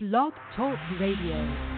Blog Talk Radio.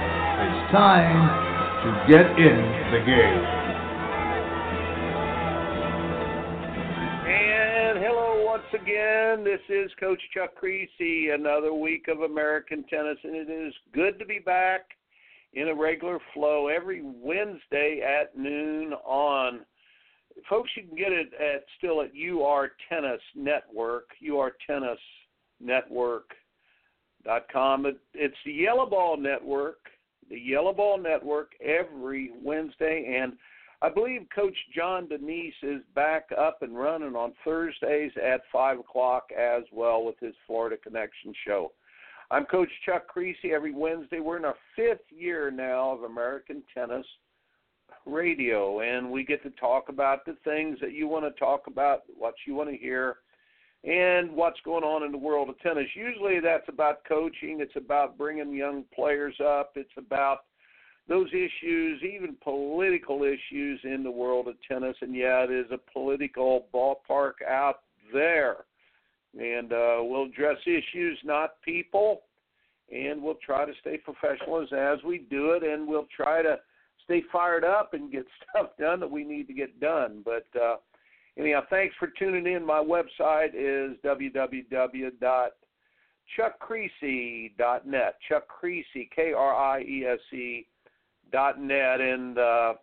time to get in the game. And hello once again. This is Coach Chuck Kriese. Another week of American tennis, and it is good to be back in a regular flow every Wednesday at noon on. Folks, you can get it at still at UR Tennis Network, UR Network dot com. It, it's the YellaBall Network, the YellaBall Network every Wednesday, and I believe Coach John Denise is back up and running on Thursdays at five o'clock as well with his Florida Connection show. I'm Coach Chuck Kriese. Every Wednesday, we're in our fifth year now of American Tennis Radio, and we get to talk about the things that you want to talk about, what you want to hear and what's going on in the world of tennis. Usually that's about coaching, it's about bringing young players up, it's about those issues, even political issues in the world of tennis. And yeah, it is a political ballpark out there. And uh, we'll address issues, not people. And we'll try to stay professional as, as we do it. And we'll try to stay fired up and get stuff done that we need to get done. But uh, anyhow, thanks for tuning in. My website is www.chuckkriese.net. Chuck Kriese, K R I E S E dot net. And uh,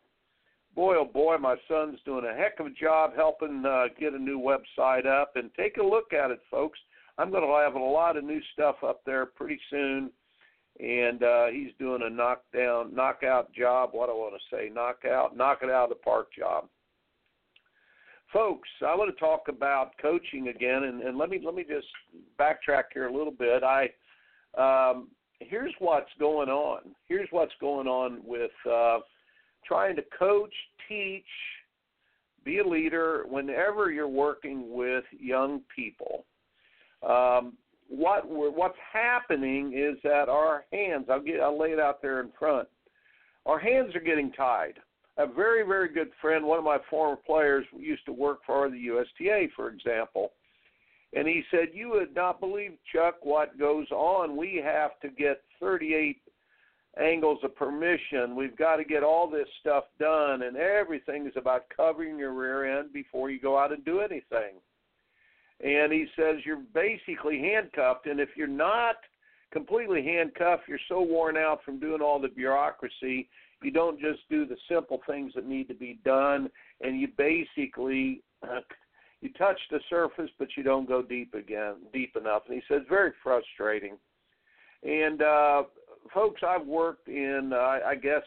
boy, oh boy, my son's doing a heck of a job helping uh, get a new website up. And take a look at it, folks. I'm going to have a lot of new stuff up there pretty soon. And uh, he's doing a knockdown, knockout job. What do I want to say, knockout, knock it out of the park job folks, I want to talk about coaching again, and, and let me let me just backtrack here a little bit. I um, here's what's going on. Here's what's going on with uh, trying to coach, teach, be a leader whenever you're working with young people. Um, what what's happening is that our hands. I'll get I'll lay it out there in front. Our hands are getting tied a very, very good friend, one of my former players, used to work for the USTA, for example. And he said, You would not believe, Chuck, what goes on. We have to get 38 angles of permission. We've got to get all this stuff done, and everything is about covering your rear end before you go out and do anything. And he says, You're basically handcuffed, and if you're not completely handcuffed, you're so worn out from doing all the bureaucracy you don't just do the simple things that need to be done and you basically uh, you touch the surface but you don't go deep again deep enough. And he says very frustrating. And uh folks i've worked in uh, i guess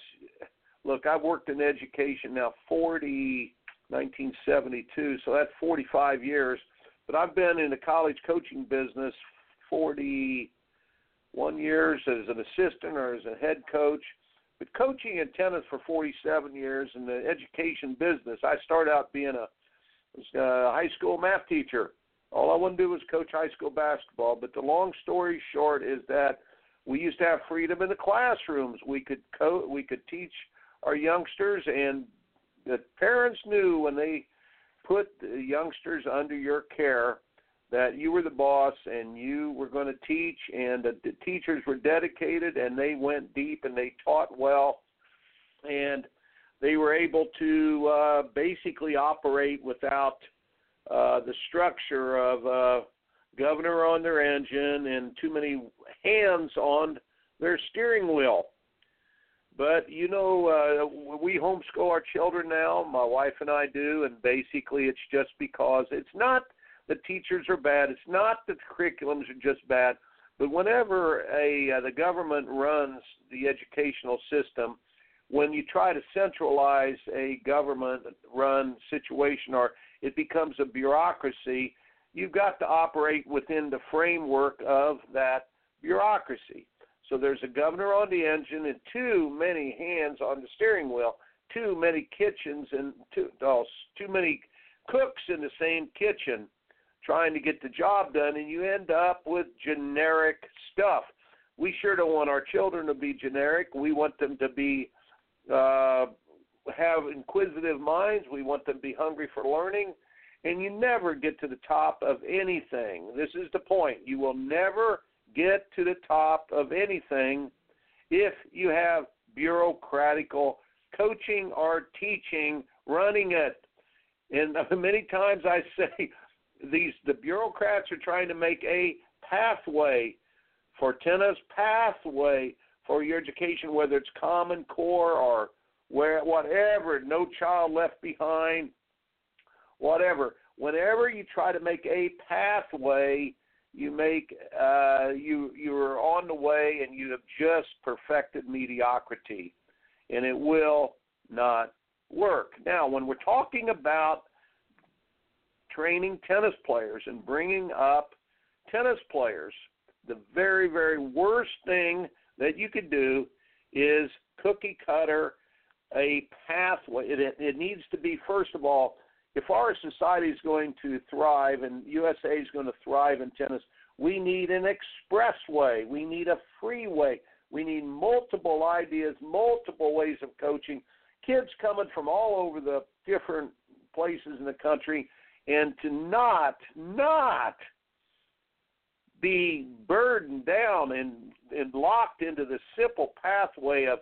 look i've worked in education now 40 1972 so that's 45 years. But i've been in the college coaching business 41 years as an assistant or as a head coach but coaching in tennis for 47 years in the education business, I started out being a, a high school math teacher. All I wanted to do was coach high school basketball. But the long story short is that We used to have freedom in the classrooms. We could co- we could teach our youngsters, and the parents knew when they put the youngsters under your care that you were the boss and you were going to teach, and the, the teachers were dedicated and they went deep and they taught well, and they were able to uh, basically operate without uh, the structure of a governor on their engine and too many hands on their steering wheel. But you know, uh, we homeschool our children now. My wife and I do, and basically, it's just because it's not the teachers are bad. It's not that the curriculums are just bad. But whenever a uh, the government runs the educational system, when you try to centralize a government-run situation or it becomes a bureaucracy, you've got to operate within the framework of that bureaucracy. So there's a governor on the engine and too many hands on the steering wheel, too many kitchens and too, oh, too many cooks in the same kitchen trying to get the job done, and you end up with generic stuff. We sure don't want our children to be generic. We want them to be uh, have inquisitive minds. We want them to be hungry for learning. And you never get to the top of anything. This is the point. You will never get to the top of anything if you have bureaucratical coaching or teaching running it. And many times I say these the bureaucrats are trying to make a pathway for tennis pathway for your education, whether it's Common Core or where whatever, no child left behind, whatever. Whenever you try to make a pathway, you make uh, you you're on the way and you have just perfected mediocrity, and it will not work. Now, when we're talking about training tennis players and bringing up tennis players, the very very worst thing that you could do is cookie cutter a pathway. It, it needs to be, first of all, if our society is going to thrive and USA is going to thrive in tennis, we need an expressway. We need a freeway. We need multiple ideas, multiple ways of coaching. Kids coming from all over the different places in the country, and to not, not be burdened down and, and locked into the simple pathway of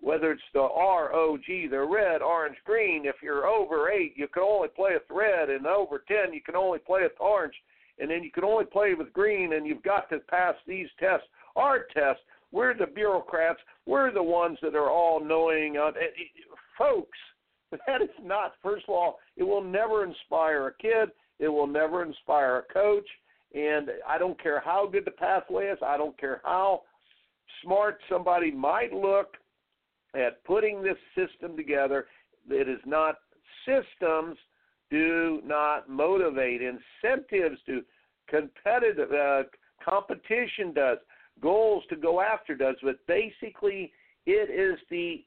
whether it's the ROG, the red, orange, green. If you're over eight, you can only play with red, and over ten, you can only play with orange, and then you can only play with green, and you've got to pass these tests. Our tests, we're the bureaucrats. We're the ones that are all knowing. Uh, folks, that is not. First of all, it will never inspire a kid. It will never inspire a coach. And I don't care how good the pathway is. I don't care how smart somebody might look at putting this system together. It is not systems do not motivate. Incentives do. Competitive uh, competition does. Goals to go after does. But basically, it is the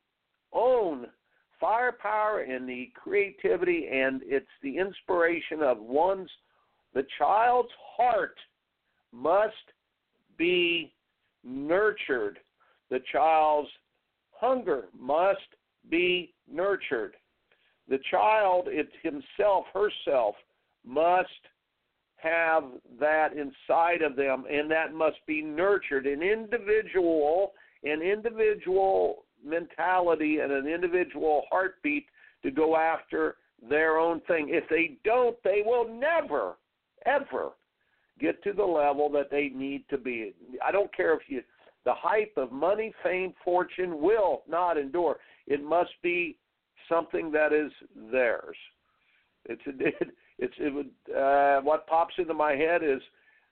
own firepower and the creativity and it's the inspiration of one's the child's heart must be nurtured. The child's hunger must be nurtured. The child it himself, herself, must have that inside of them, and that must be nurtured. An individual, an individual mentality, and an individual heartbeat to go after their own thing. If they don't, they will never, ever get to the level that they need to be. I don't care if you the hype of money, fame, fortune will not endure. It must be something that is theirs. It's it, it's it would uh, what pops into my head is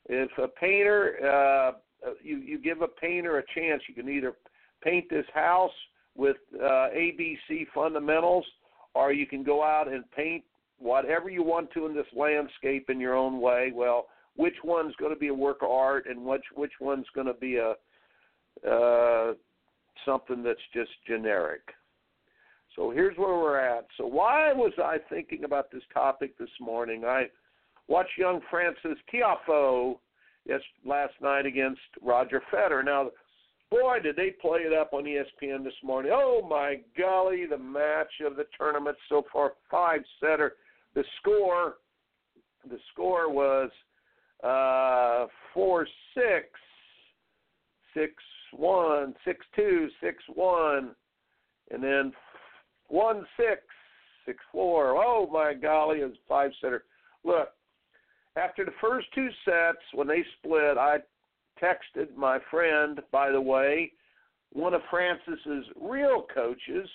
if a painter uh, you you give a painter a chance, you can either paint this house with uh, ABC fundamentals, or you can go out and paint whatever you want to in this landscape in your own way. Well, which one's going to be a work of art, and which which one's going to be a uh, something that's just generic. So here's where we're at. So why was I thinking about this topic this morning? I watched young Frances Tiafoe yes last night against Roger Federer. Now Boy, did they play it up on ESPN this morning. Oh my golly, the match of the tournament so far, five setter. The score the score was uh four six six one, six two, six one, and then one six, six four. Oh my golly, it's five setter. Look, after the first two sets, when they split, I texted my friend, by the way, one of Frances's real coaches.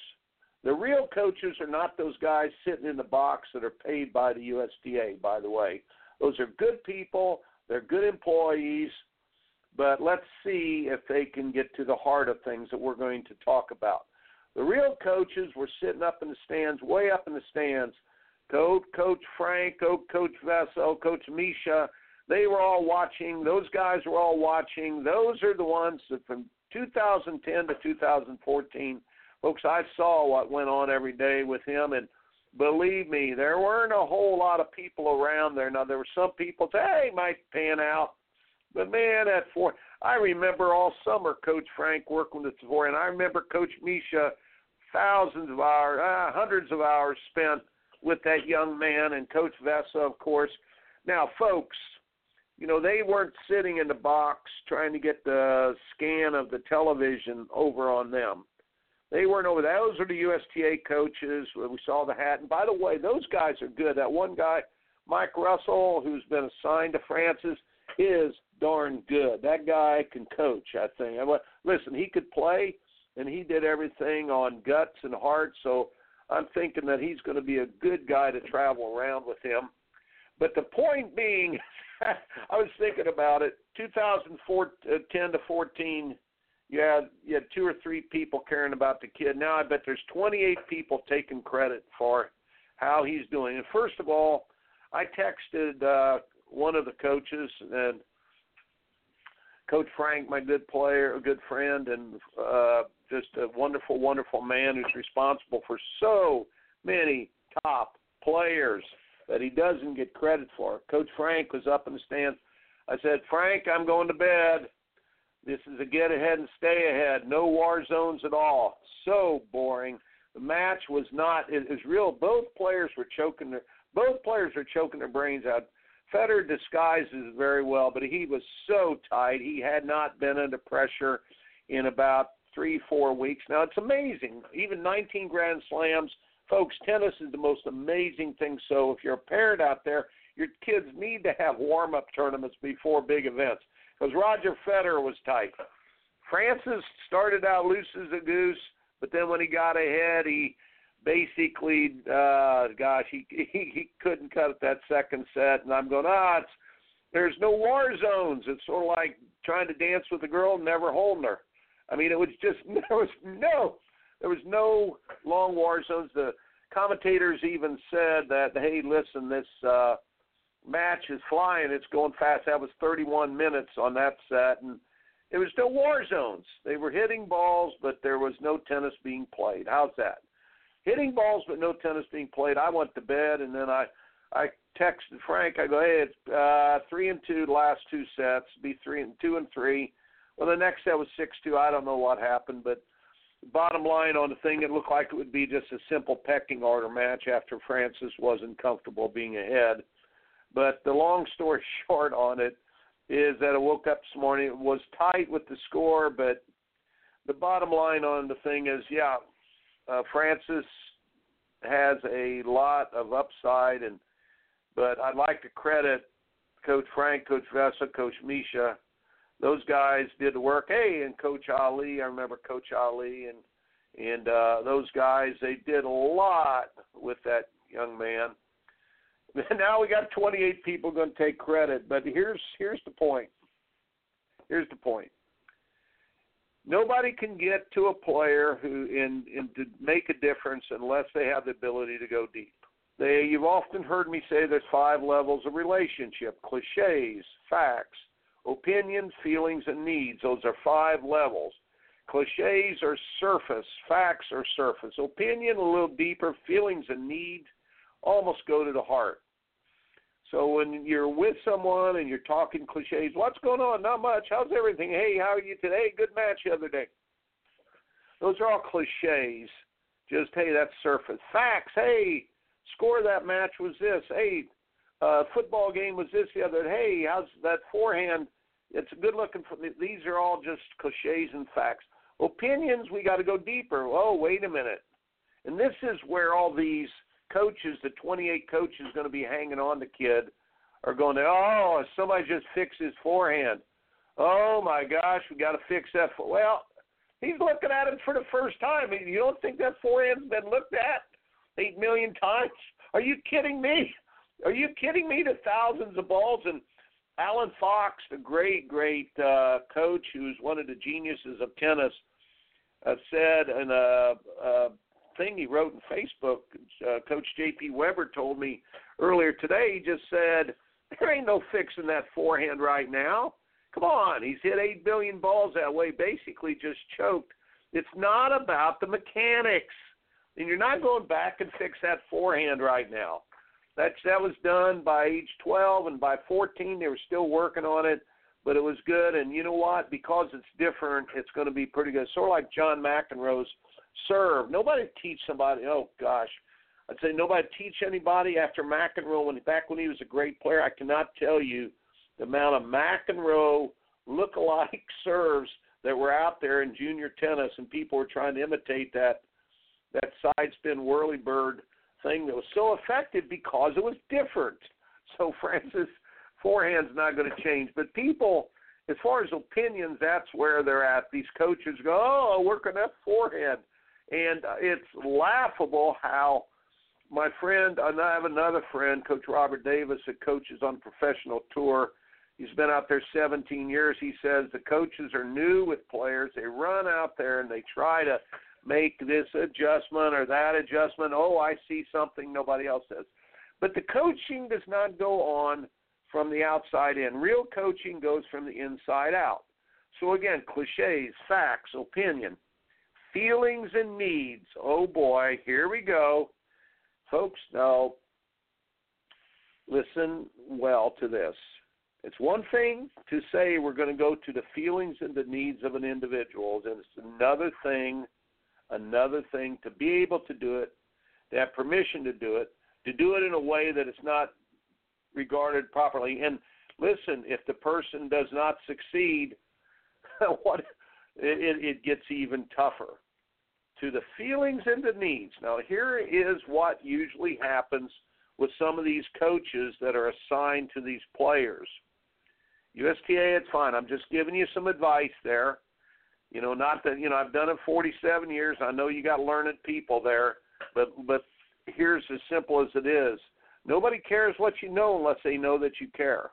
The real coaches are not those guys sitting in the box that are paid by the USTA, by the way. Those are good people, they're good employees, but let's see if they can get to the heart of things that we're going to talk about. The real coaches were sitting up in the stands, way up in the stands. Coach, Coach Frank, Coach Vesa, Coach Misha, they were all watching. Those guys were all watching. Those are the ones that from 2010 to 2014, folks, I saw what went on every day with him, and believe me, there weren't a whole lot of people around there. Now there were some people say, "Hey, might pan out," but man, at four, I remember all summer Coach Frank working with four, and I remember Coach Misha, thousands of hours, uh, hundreds of hours spent with that young man, and Coach Vesa, of course. Now, folks, you know, they weren't sitting in the box trying to get the scan of the television over on them. They weren't over. Those are the USTA coaches. We saw the hat. And by the way, those guys are good. That one guy, Mike Russell, who's been assigned to Frances, is darn good. That guy can coach. I think. Listen, he could play, and he did everything on guts and heart. So I'm thinking that he's going to be a good guy to travel around with him. But the point being, I was thinking about it. 2010 uh, to 14, you had you had two or three people caring about the kid. Now I bet there's 28 people taking credit for how he's doing. And first of all, I texted uh, one of the coaches and Coach Frank, my good player, a good friend, and uh, just a wonderful, wonderful man who's responsible for so many top players that he doesn't get credit for. Coach Frank was up in the stands. I said, Frank, I'm going to bed. This is a get ahead and stay ahead. No war zones at all. So boring. The match was not. It was real. Both players were choking their. Both players were choking their brains out. Federer disguises very well, but he was so tight. He had not been under pressure in about three, four weeks. Now it's amazing. Even 19 Grand Slams Folks, tennis is the most amazing thing. So if you're a parent out there, your kids need to have warm up tournaments before big events. Because Roger Federer was tight. Frances started out loose as a goose, but then when he got ahead, he basically, uh, gosh, he, he he couldn't cut that second set. And I'm going, ah, it's there's no war zones. It's sort of like trying to dance with a girl and never holding her. I mean, it was just there was no there was no long war zones. The commentators even said that, hey, listen, this uh, match is flying. It's going fast. That was 31 minutes on that set, and there was no war zones. They were hitting balls, but there was no tennis being played. How's that? Hitting balls, but no tennis being played. I went to bed, and then I I texted Frank. I go, hey, it's uh, three and two. Last two sets be three and two and three. Well, the next set was six two. I don't know what happened, but bottom line on the thing, it looked like it would be just a simple pecking order match after Frances wasn't comfortable being ahead. But the long story short on it is that I woke up this morning. It was tight with the score, but the bottom line on the thing is, yeah, uh, Frances has a lot of upside, and but I'd like to credit Coach Frank, Coach Vesa, Coach Misha those guys did the work. Hey, and Coach Ali, I remember Coach Ali and and uh, those guys. They did a lot with that young man. now we got 28 people going to take credit, but here's here's the point. Here's the point. Nobody can get to a player who in, in to make a difference unless they have the ability to go deep. They you've often heard me say there's five levels of relationship, cliches, facts, opinions, feelings, and needs. Those are five levels. Cliches are surface, facts are surface. Opinion a little deeper, feelings and needs almost go to the heart. So when you're with someone and you're talking cliches, what's going on? Not much. How's everything? Hey, how are you today? Good match the other day. Those are all cliches. Just hey, that's surface facts. Hey, score that match was this. Hey, uh, football game was this the other. Hey, how's that forehand? It's good looking. For, these are all just cliches and facts. Opinions, we got to go deeper. Oh, wait a minute. And this is where all these coaches, the 28 coaches going to be hanging on the kid, are going to, oh, somebody just fix his forehand. Oh my gosh, we got to fix that. Well, he's looking at it for the first time. You don't think that forehand's been looked at eight million times? Are you kidding me? Are you kidding me? To thousands of balls and Allen Fox, the great, great uh, coach who's one of the geniuses of tennis, uh, said in a, a thing he wrote in Facebook, uh, Coach J.P. Weber told me earlier today. He just said there ain't no fixing that forehand right now. Come on, he's hit eight billion balls that way, basically just choked. It's not about the mechanics, and you're not going back and fix that forehand right now. That's that was done by age 12, and by 14 they were still working on it, but it was good. And you know what? Because it's different, it's going to be pretty good. Sort of like John McEnroe's serve. Nobody teach somebody. Oh gosh, I'd say nobody teach anybody after McEnroe when back when he was a great player. I cannot tell you the amount of McEnroe look-alike serves that were out there in junior tennis, and people were trying to imitate that that side spin whirly bird thing that was so effective because it was different. So Frances forehand's not going to change, but people as far as opinions, that's where they're at. These coaches go, "Oh, work on that forehand," and uh, it's laughable how my friend, and I have another friend, Coach Robert Davis, that coaches on professional tour. He's been out there 17 years. He says the coaches are new with players. They run out there and they try to make this adjustment or that adjustment. Oh, I see something nobody else does. But the coaching does not go on from the outside in. Real coaching goes from the inside out. So again, cliches, facts, opinion, feelings and needs. Oh boy, here we go. Folks, now listen well to this. It's one thing to say we're going to go to the feelings and the needs of an individual, and it's another thing, another thing to be able to do it, to have permission to do it, to do it in a way that it's not regarded properly. And listen, if the person does not succeed, what it, it gets even tougher to the feelings and the needs. Now, here is what usually happens with some of these coaches that are assigned to these players. USTA, it's fine. I'm just giving you some advice there. You know, not that you know I've done it 47 years. I know you got learned people there, but but here's as simple as it is. Nobody cares what you know unless they know that you care.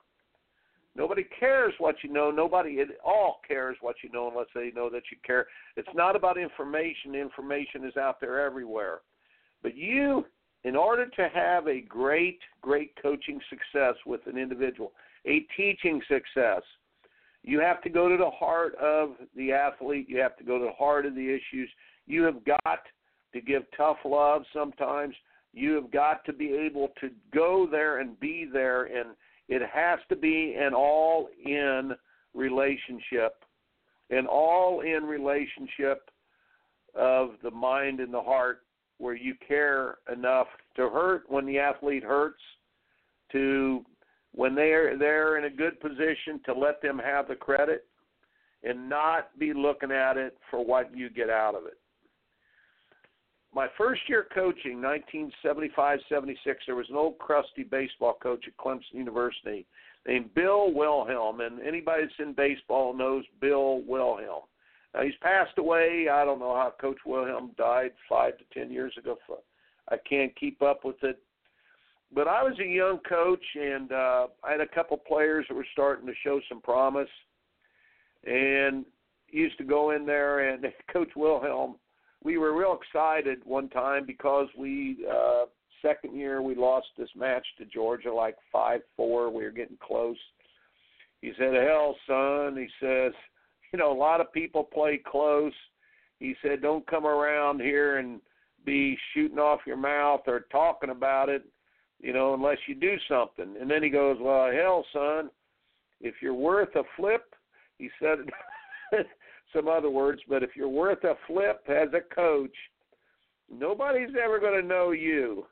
Nobody cares what you know. Nobody at all cares what you know unless they know that you care. It's not about information. Information is out there everywhere. But you, in order to have a great, great coaching success with an individual, a teaching success, you have to go to the heart of the athlete. You have to go to the heart of the issues. You have got to give tough love sometimes. You have got to be able to go there and be there and it has to be an all in relationship, an all in relationship of the mind and the heart where you care enough to hurt when the athlete hurts, to when they're they're in a good position to let them have the credit and not be looking at it for what you get out of it my first year coaching, 1975 76, there was an old crusty baseball coach at Clemson University named Bill Wilhelm. And anybody that's in baseball knows Bill Wilhelm. Now, he's passed away. I don't know how Coach Wilhelm died five to ten years ago. I can't keep up with it. But I was a young coach, and uh, I had a couple players that were starting to show some promise. And used to go in there, and Coach Wilhelm we were real excited one time because we uh second year we lost this match to Georgia like five four. We were getting close. He said, Hell son, he says, you know, a lot of people play close. He said, Don't come around here and be shooting off your mouth or talking about it. You know, unless you do something. And then he goes, well, hell, son, if you're worth a flip, he said some other words, but if you're worth a flip as a coach, nobody's ever going to know you.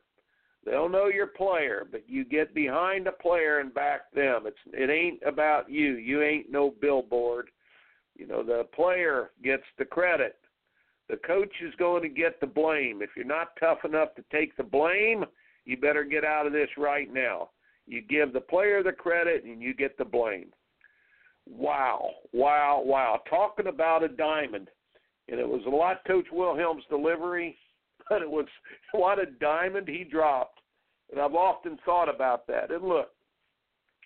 They'll know your player, but you get behind a player and back them. It's it ain't about you. You ain't no billboard. You know, the player gets the credit. The coach is going to get the blame. If you're not tough enough to take the blame, you better get out of this right now. You give the player the credit and you get the blame. Wow, wow, wow. Talking about a diamond. And it was a lot Coach Wilhelm's delivery, but it was what a diamond he dropped. And I've often thought about that. And look,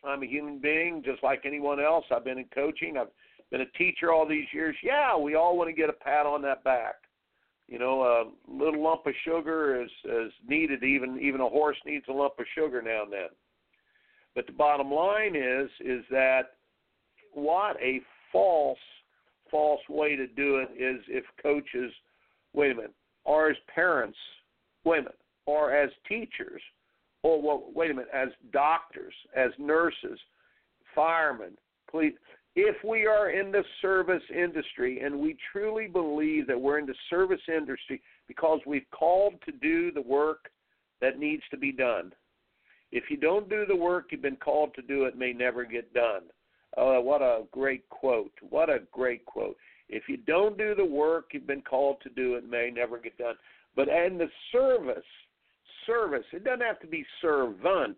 I'm a human being just like anyone else. I've been in coaching. I've been a teacher all these years. Yeah, we all want to get a pat on that back. You know, a little lump of sugar is is needed. Even even a horse needs a lump of sugar now and then. But the bottom line is is that what a false false way to do it is if coaches wait a minute or as parents wait a minute or as teachers or well, wait a minute as doctors as nurses firemen police if we are in the service industry and we truly believe that we're in the service industry because we've called to do the work that needs to be done. If you don't do the work you've been called to do, it may never get done. Oh, what a great quote. What a great quote. If you don't do the work you've been called to do, it may never get done. But in the service, service, it doesn't have to be servant,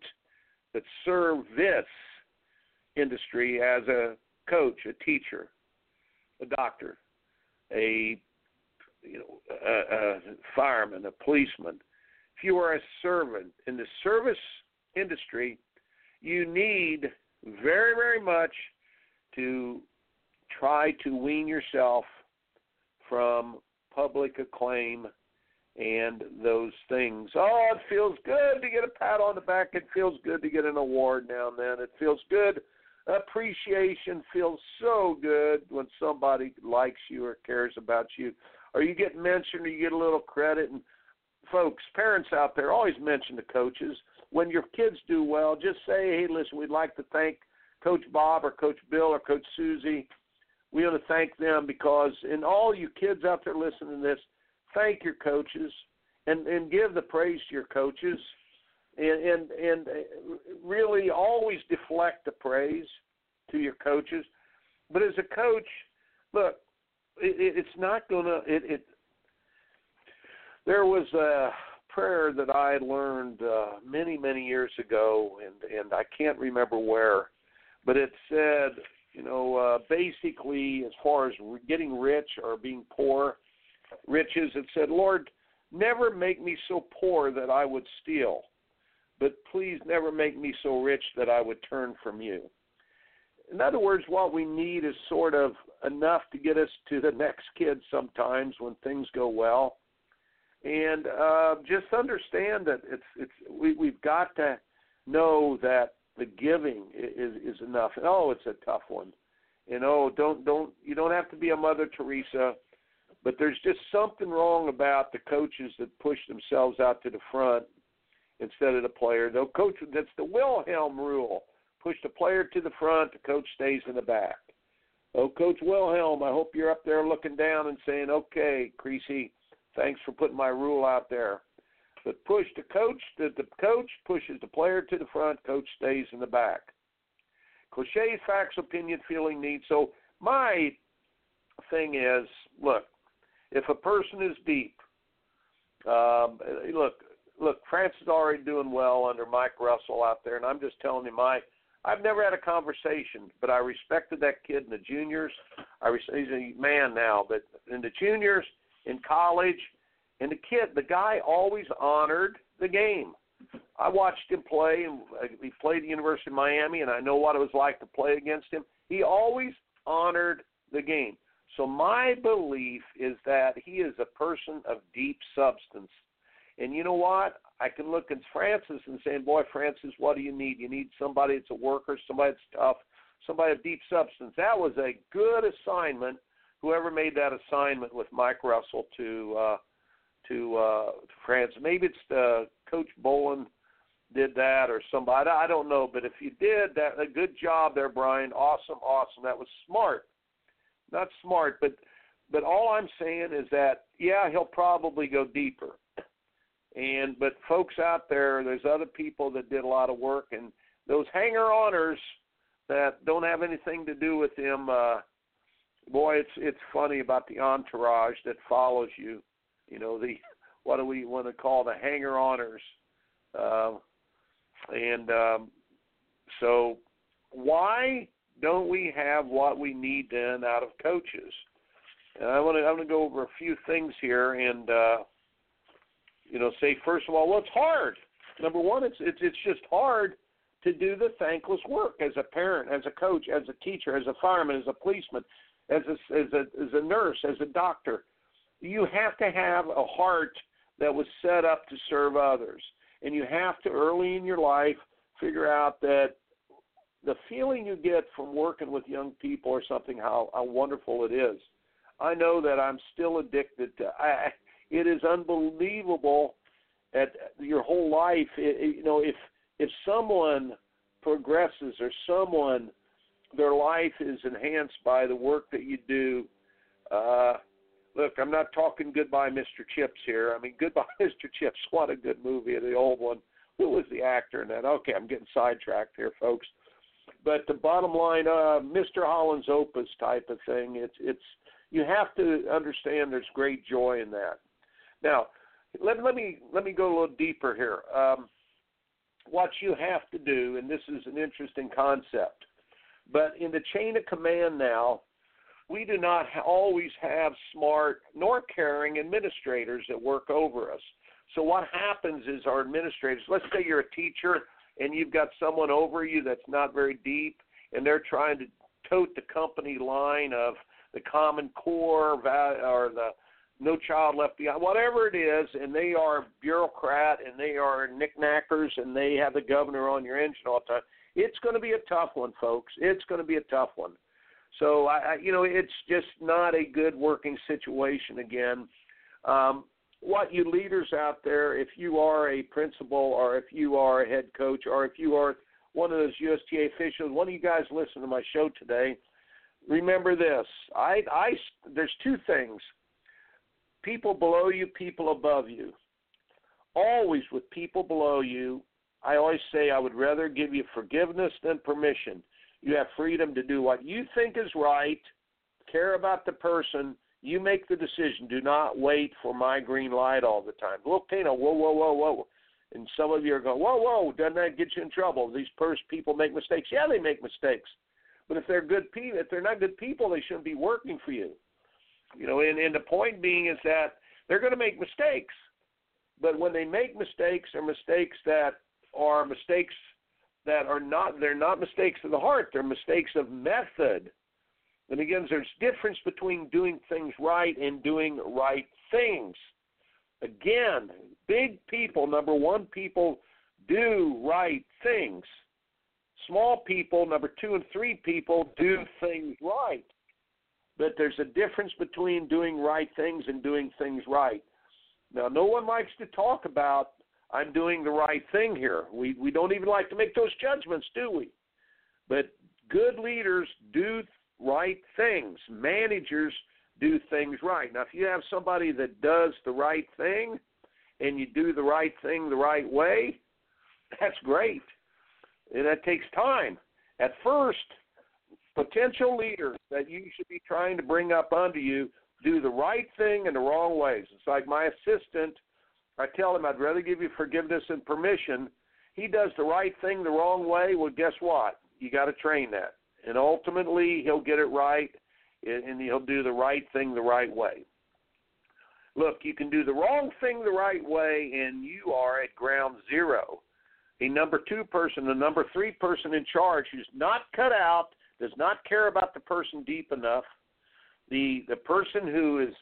but service industry as a coach, a teacher, a doctor, a you know a, a fireman, a policeman. If you are a servant in the service industry, you need very very much to try to wean yourself from public acclaim and those things. Oh, it feels good to get a pat on the back. It feels good to get an award now and then. It feels good appreciation feels so good when somebody likes you or cares about you or you get mentioned or you get a little credit. And folks parents out there always mention the coaches. When your kids do well just say hey listen we'd like to thank coach bob or coach bill or coach susie. We want to thank them because and all you kids out there listening to this thank your coaches and and give the praise to your coaches and and and really always deflect the praise to your coaches. But as a coach, look, it, it's not gonna. It, it there was a prayer that I learned uh, many many years ago, and and I can't remember where, but it said, you know, uh, basically as far as getting rich or being poor, riches, it said, Lord, never make me so poor that I would steal but please never make me so rich that I would turn from you. In other words, what we need is sort of enough to get us to the next kid sometimes when things go well. And uh, just understand that it's it's we we've got to know that the giving is is enough. And, Oh, it's a tough one. You know, don't don't you don't have to be a Mother Teresa, but there's just something wrong about the coaches that push themselves out to the front instead of the player. Though coach, that's the Wilhelm rule. Push the player to the front, the coach stays in the back. Oh, Coach Wilhelm, I hope you're up there looking down and saying, "Okay, Kriese, thanks for putting my rule out there." But push the coach. The, the coach pushes the player to the front. Coach stays in the back. Cliche, facts, opinion, feeling, need. So my thing is, look, if a person is deep, um, look, look, France is already doing well under Mike Russell out there, and I'm just telling you, my I've never had a conversation, but I respected that kid in the juniors. I res- he's a man now, but in the juniors, in college, and the kid, the guy always honored the game. I watched him play, and uh, he played the University of Miami, and I know what it was like to play against him. He always honored the game. So my belief is that he is a person of deep substance and you know what? I can look at Frances and saying, "Boy, Frances, what do you need? You need somebody that's a worker, somebody that's tough, somebody of deep substance." That was a good assignment. Whoever made that assignment with Mike Russell to uh, to uh, France, maybe it's uh, Coach Boland did that or somebody. I don't know, but if you did that, a good job there, Brian. Awesome, awesome. That was smart. Not smart, but but all I'm saying is that yeah, he'll probably go deeper. And but folks out there, there's other people that did a lot of work, and those hanger oners that don't have anything to do with them. Uh, boy, it's it's funny about the entourage that follows you. You know the what do we want to call the hanger oners, uh, and um, so why don't we have what we need then out of coaches? And I want to I want to go over a few things here and uh, you know say first of all, well, it's hard. Number one, it's it's it's just hard to do the thankless work as a parent, as a coach, as a teacher, as a fireman, as a policeman, as a as a as a nurse, as a doctor. You have to have a heart that was set up to serve others, and you have to early in your life figure out that the feeling you get from working with young people or something how how wonderful it is I know that I'm still addicted to. I, it is unbelievable at your whole life. It, you know, if if someone progresses or someone their life is enhanced by the work that you do. Uh, look, I'm not talking Goodbye, Mr. Chips here. I mean, Goodbye, Mr. Chips. What a good movie, the old one. Who was the actor in that? Okay, I'm getting sidetracked here, folks. But the bottom line, uh, Mr. Holland's Opus type of thing. It's it's you have to understand there's great joy in that. Now, let, let me let me go a little deeper here. Um, what you have to do, and this is an interesting concept, but in the chain of command now, we do not always have smart nor caring administrators that work over us. So what happens is our administrators, let's say you're a teacher and you've got someone over you that's not very deep, and they're trying to tote the company line of the Common Core or the No Child Left Behind, whatever it is, and they are bureaucrat and they are knickknackers and they have the governor on your engine all the time. It's going to be a tough one, folks. It's going to be a tough one. So I, I you know, it's just not a good working situation again. Um, what you leaders out there, if you are a principal or if you are a head coach or if you are one of those USTA officials, one of you guys listen to my show today, remember this. I, I, there's two things people below you, people above you. Always with people below you, I always say I would rather give you forgiveness than permission. You have freedom to do what you think is right, care about the person, you make the decision. Do not wait for my green light all the time. Look, Tino, whoa, whoa, whoa, whoa. And some of you are going, whoa, whoa, doesn't that get you in trouble? These first people make mistakes. Yeah, they make mistakes. But if they're good people, if they're not good people, they shouldn't be working for you. You know, and, and the point being is that they're going to make mistakes. But when they make mistakes, they're mistakes that are mistakes that are not they're not mistakes of the heart, they're mistakes of method. And again, there's difference between doing things right and doing right things. Again, big people, number one, people do right things. Small people, number two and three people, do things right. But there's a difference between doing right things and doing things right. Now, no one likes to talk about I'm doing the right thing here. We we don't even like to make those judgments, do we? But good leaders do right things. Managers do things right. Now, if you have somebody that does the right thing and you do the right thing the right way, that's great and that takes time. At first, potential leaders that you should be trying to bring up under you do the right thing in the wrong ways. It's like my assistant. I tell him I'd rather give you forgiveness and permission. He does the right thing the wrong way. Well, guess what? You got to train that, and ultimately he'll get it right, and he'll do the right thing the right way. Look, you can do the wrong thing the right way, and you are at ground zero a number two person, a number three person in charge who's not cut out, does not care about the person deep enough. The the person who is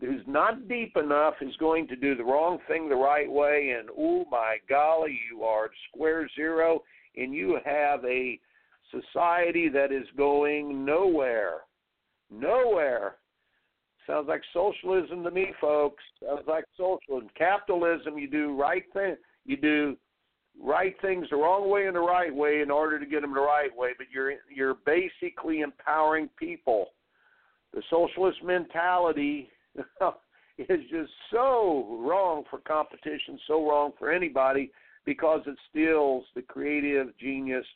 who's not deep enough is going to do the wrong thing the right way, and oh my golly, you are square zero, and you have a society that is going nowhere, nowhere. Sounds like socialism to me, folks. Sounds like socialism. Capitalism, you do right thing, you do right things the wrong way and the right way in order to get them the right way, but you're you're basically empowering people. The socialist mentality is just so wrong for competition, so wrong for anybody because it steals the creative genius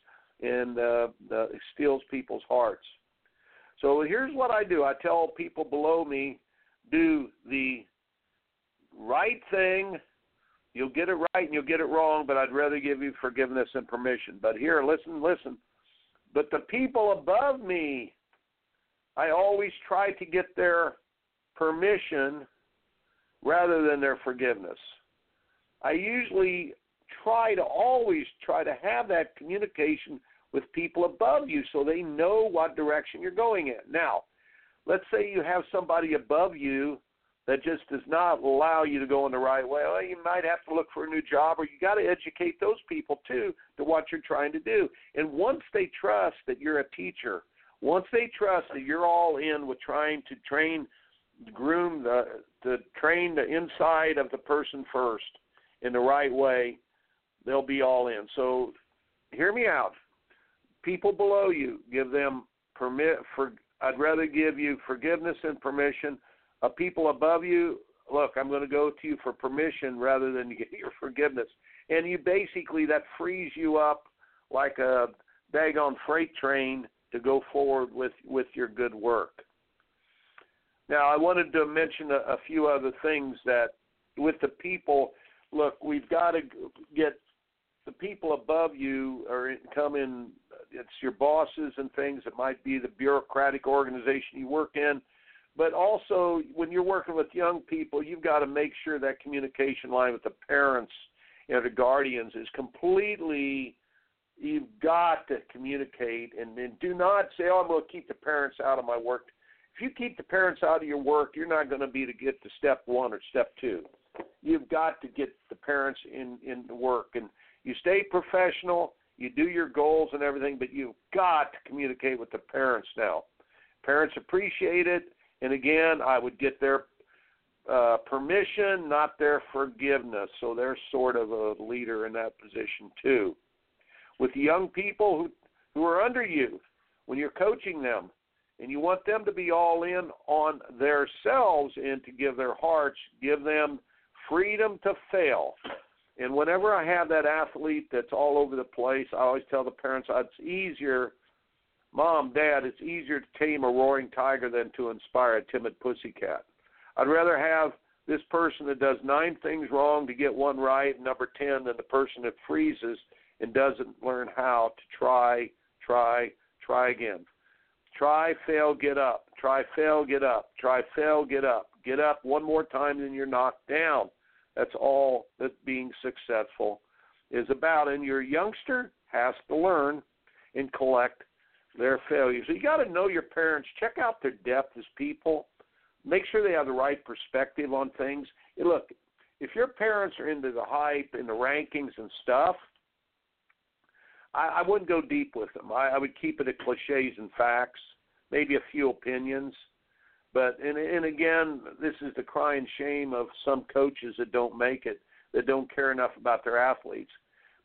and uh, the, it steals people's hearts. So here's what I do: I tell people below me, do the right thing. You'll get it right and you'll get it wrong, but I'd rather give you forgiveness and permission. But here, listen, listen. But the people above me, I always try to get their permission rather than their forgiveness. I usually try to always try to have that communication with people above you so they know what direction you're going in. Now, let's say you have somebody above you that just does not allow you to go in the right way. Well, you might have to look for a new job, or you got to educate those people too to what you're trying to do. And once they trust that you're a teacher, once they trust that you're all in with trying to train, groom the to train the inside of the person first in the right way, they'll be all in. So, hear me out. People below you, give them permit for. I'd rather give you forgiveness and permission people above you, look, I'm going to go to you for permission rather than get your forgiveness. And you basically, that frees you up like a daggone freight train to go forward with, with your good work. Now, I wanted to mention a, a few other things that with the people, look, we've got to get the people above you or come in it's your bosses and things it might be the bureaucratic organization you work in but also when you're working with young people, you've got to make sure that communication line with the parents and the guardians is completely. You've got to communicate and, and do not say, "Oh, I'm going to keep the parents out of my work." If you keep the parents out of your work, you're not going to be to get to step one or step two. You've got to get the parents in in the work, and you stay professional. You do your goals and everything, but you've got to communicate with the parents now. Parents appreciate it and again, I would get their uh, permission, not their forgiveness. So they're sort of a leader in that position too. With young people who who are under you, when you're coaching them, and you want them to be all in on themselves and to give their hearts, give them freedom to fail. And whenever I have that athlete that's all over the place, I always tell the parents it's easier Mom, Dad, it's easier to tame a roaring tiger than to inspire a timid pussycat. I'd rather have this person that does nine things wrong to get one right, number 10, than the person that freezes and doesn't learn how to try, try, try again. Try, fail, get up. Try, fail, get up. Try, fail, get up. Get up one more time, then you're knocked down. That's all that being successful is about. And your youngster has to learn and collect their failures. So you got to know your parents. Check out their depth as people. Make sure they have the right perspective on things. Look, if your parents are into the hype and the rankings and stuff, I, I wouldn't go deep with them. I, I would keep it at cliches and facts, maybe a few opinions. But and and again, this is the crying shame of some coaches that don't make it, that don't care enough about their athletes.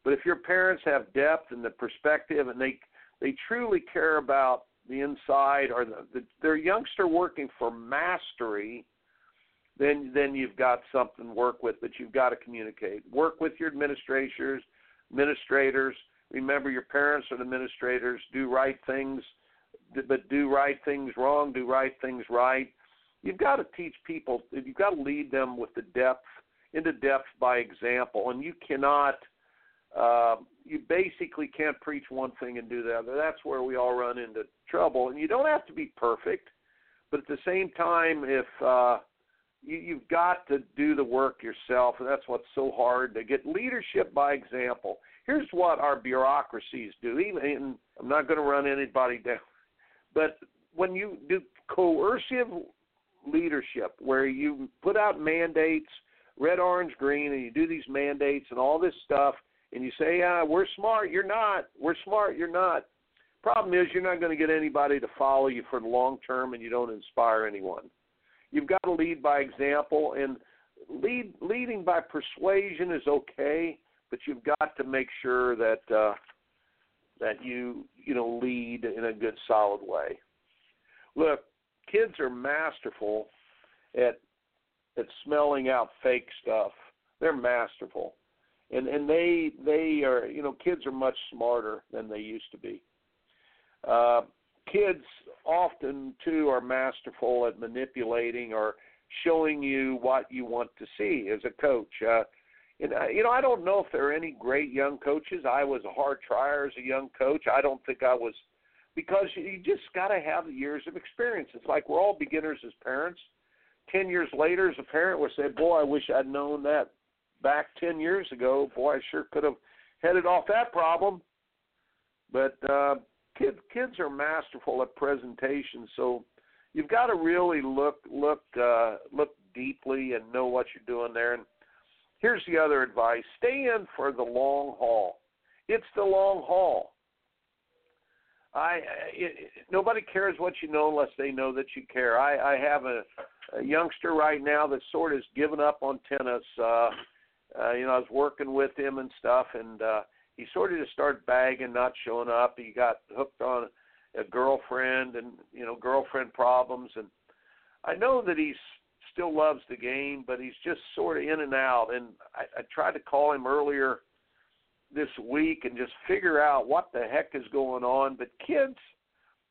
But if your parents have depth and the perspective, and they they truly care about the inside or the, the their youngster working for mastery, then then you've got something to work with. But you've got to communicate. Work with your administrators, administrators. Remember, your parents are the administrators. Do right things, but do right things wrong. Do right things right. You've got to teach people. You've got to lead them with the depth into depth by example, and you cannot uh, you basically can't preach one thing and do the other. That's where we all run into trouble. And you don't have to be perfect, but at the same time, if uh, you, you've got to do the work yourself, and that's what's so hard to get leadership by example. Here's what our bureaucracies do. Even I'm not going to run anybody down, but when you do coercive leadership, where you put out mandates, red, orange, green, and you do these mandates and all this stuff and you say, "Yeah, we're smart," you're not. We're smart, you're not. Problem is, you're not going to get anybody to follow you for the long term, and you don't inspire anyone. You've got to lead by example, and lead leading by persuasion is okay, but you've got to make sure that uh, that you you know lead in a good solid way. Look, kids are masterful at at smelling out fake stuff. They're masterful, and and they they are you know kids are much smarter than they used to be. Uh, kids often too are masterful at manipulating or showing you what you want to see as a coach. Uh, and you know, I don't know if there are any great young coaches. I was a hard trier as a young coach. I don't think I was because you just got to have years of experience. It's like we're all beginners as parents. Ten years later, as a parent, we say, "Boy, I wish I'd known that back ten years ago. Boy, I sure could have headed off that problem." But uh, kids kids are masterful at presentation, so you've got to really look look uh, look deeply and know what you're doing there. And here's the other advice: stay in for the long haul. It's the long haul. I it, nobody cares what you know unless they know that you care. I, I have a, a youngster right now that sort of has given up on tennis. Uh, uh, you know, I was working with him and stuff, and uh, he sort of just started bagging, not showing up. He got hooked on a girlfriend and you know girlfriend problems, and I know that he's still loves the game, but he's just sort of in and out. And I, I tried to call him earlier this week and just figure out what the heck is going on. But kids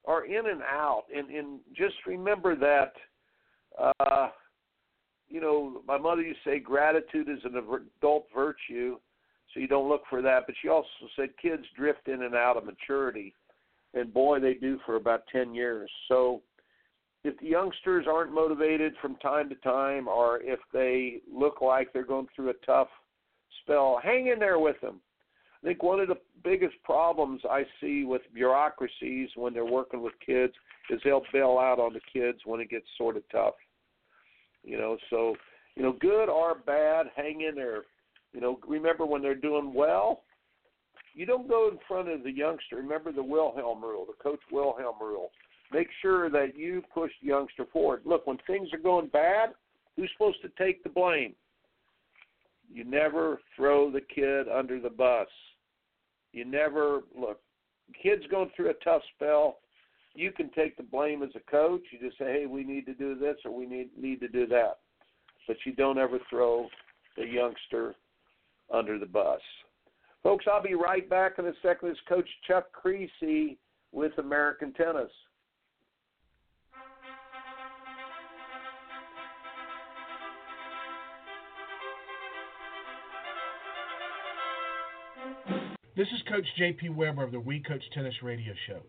are in and out, and and just remember that. Uh, you know, my mother used to say gratitude is an adult virtue so you don't look for that. But she also said kids drift in and out of maturity, and boy, they do for about 10 years. So if the youngsters aren't motivated from time to time, or if they look like they're going through a tough spell, hang in there with them. I think one of the biggest problems I see with bureaucracies when they're working with kids is they'll bail out on the kids when it gets sort of tough. You know, so you know, good or bad, hang in there. You know, remember when they're doing well, you don't go in front of the youngster. Remember the Wilhelm rule, the coach Wilhelm rule. Make sure that you push the youngster forward. Look, when things are going bad, who's supposed to take the blame? You never throw the kid under the bus. You never look. Kid's going through a tough spell. You can take the blame as a coach. You just say, "Hey, we need to do this or we need need to do that," but you don't ever throw the youngster under the bus. Folks, I'll be right back in a second. It's Coach Chuck Kriese with American Tennis. This is Coach JP Weber of the We Coach Tennis radio show.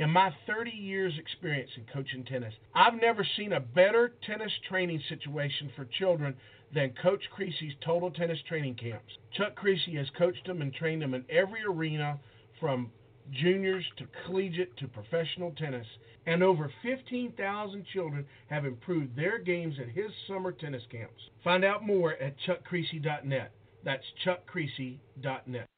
In my 30 years experience in coaching tennis, I've never seen a better tennis training situation for children than Coach Kriese's Total Tennis Training Camps. Chuck Kriese has coached them and trained them in every arena from juniors to collegiate to professional tennis, and over 15,000 children have improved their games at his summer tennis camps. Find out more at chuckkriese.net. That's chuckkriese.net.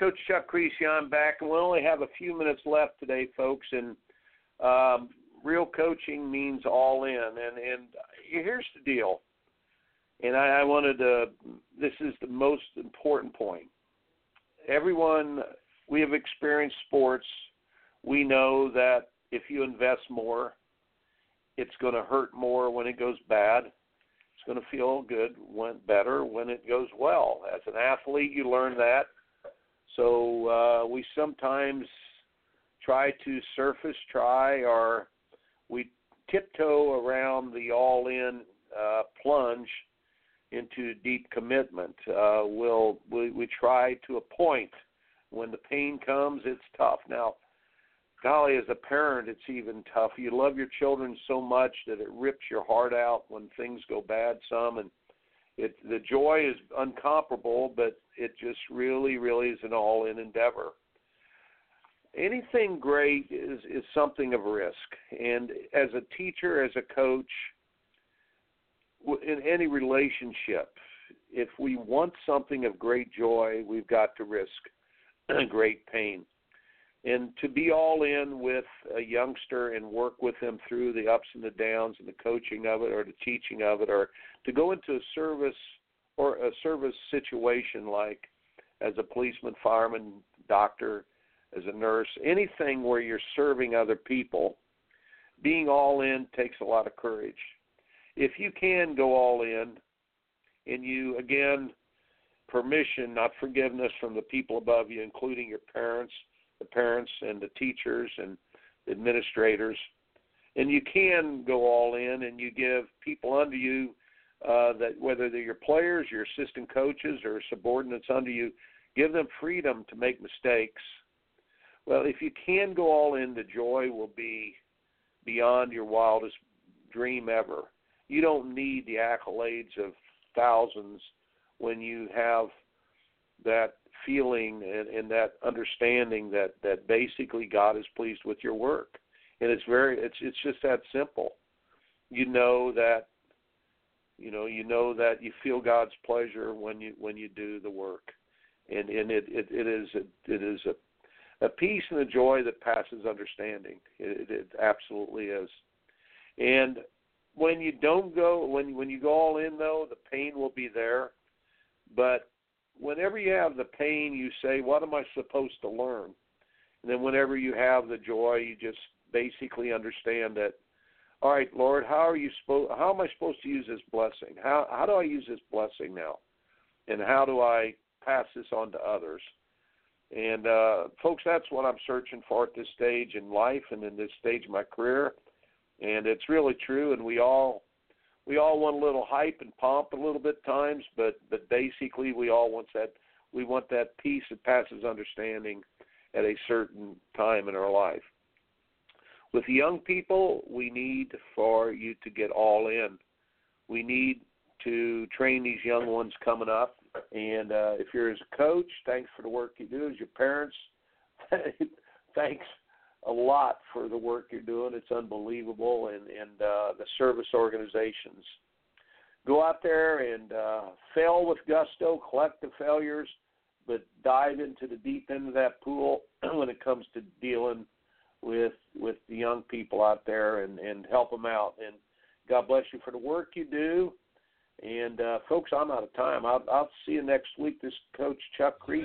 Coach Chuck Kriese. I'm back, and we only have a few minutes left today, folks. And um, real coaching means all in. And and here's the deal. And I, I wanted to. This is the most important point. Everyone, we have experienced sports. We know that if you invest more, it's going to hurt more when it goes bad. It's going to feel good when better when it goes well. As an athlete, you learn that so uh, we sometimes try to surface try or we tiptoe around the all in uh, plunge into deep commitment. Uh, we'll, we, we try to a point. When the pain comes, it's tough. Now, golly, as a parent, it's even tough. You love your children so much that it rips your heart out when things go bad some, and it the joy is uncomparable, but it just really, really is an all-in endeavor. Anything great is is something of risk, and as a teacher, as a coach, in any relationship, if we want something of great joy, we've got to risk great pain. And to be all in with a youngster and work with them through the ups and the downs and the coaching of it or the teaching of it or to go into a service or a service situation like as a policeman, fireman, doctor, as a nurse, anything where you're serving other people, being all in takes a lot of courage. If you can go all in and you again permission, not forgiveness from the people above you, including your parents, the parents and the teachers and administrators. And you can go all in and you give people under you uh, that whether they're your players, your assistant coaches, or subordinates under you, give them freedom to make mistakes. Well, if you can go all in, the joy will be beyond your wildest dream ever. You don't need the accolades of thousands when you have that feeling and, and that understanding that that basically God is pleased with your work, and it's very it's it's just that simple. You know that you know you know that you feel God's pleasure when you when you do the work, and and it it, it is a, it is a a peace and a joy that passes understanding. It, it absolutely is, and when you don't go when when you go all in though the pain will be there but whenever you have the pain, you say, What am I supposed to learn? And then whenever you have the joy, you just basically understand that, all right, Lord, how are you supposed how am I supposed to use this blessing? How how do I use this blessing now? And how do I pass this on to others? And uh folks, that's what I'm searching for at this stage in life and in this stage of my career. And it's really true and we all we all want a little hype and pomp a little bit times, but but basically we all want that we want that peace that passes understanding at a certain time in our life. With young people, we need for you to get all in. We need to train these young ones coming up. And uh, if you're as a coach, thanks for the work you do. As your parents, thanks a lot for the work you're doing. It's unbelievable, and and uh, the service organizations go out there and uh, fail with gusto, collect the failures, but dive into the deep end of that pool when it comes to dealing with with the young people out there and and help them out. And God bless you for the work you do. And uh, folks, I'm out of time. I'll, I'll see you next week. This coach Chuck Kriese.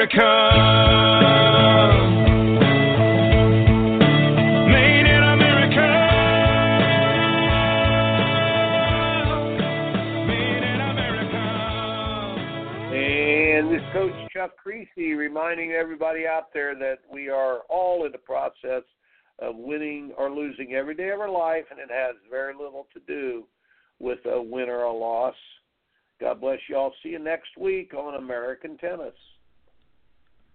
America. Made in America. Made in America. And this coach Chuck Kriese reminding everybody out there that we are all in the process of winning or losing every day of our life, and it has very little to do with a win or a loss. God bless you all. See you next week on American Tennis.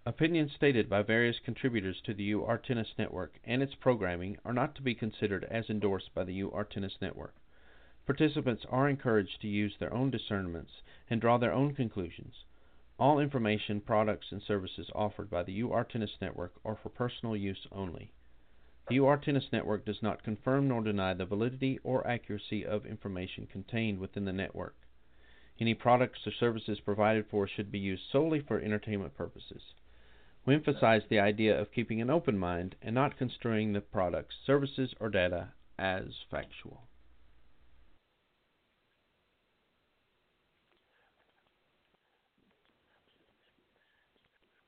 Opinions stated by various contributors to the UR Tennis Network and its programming are not to be considered as endorsed by the UR Tennis Network. Participants are encouraged to use their own discernments and draw their own conclusions. All information, products, and services offered by the UR Tennis Network are for personal use only. The UR Tennis Network does not confirm nor deny the validity or accuracy of information contained within the network. Any products or services provided for should be used solely for entertainment purposes. We emphasize the idea of keeping an open mind and not construing the products, services, or data as factual.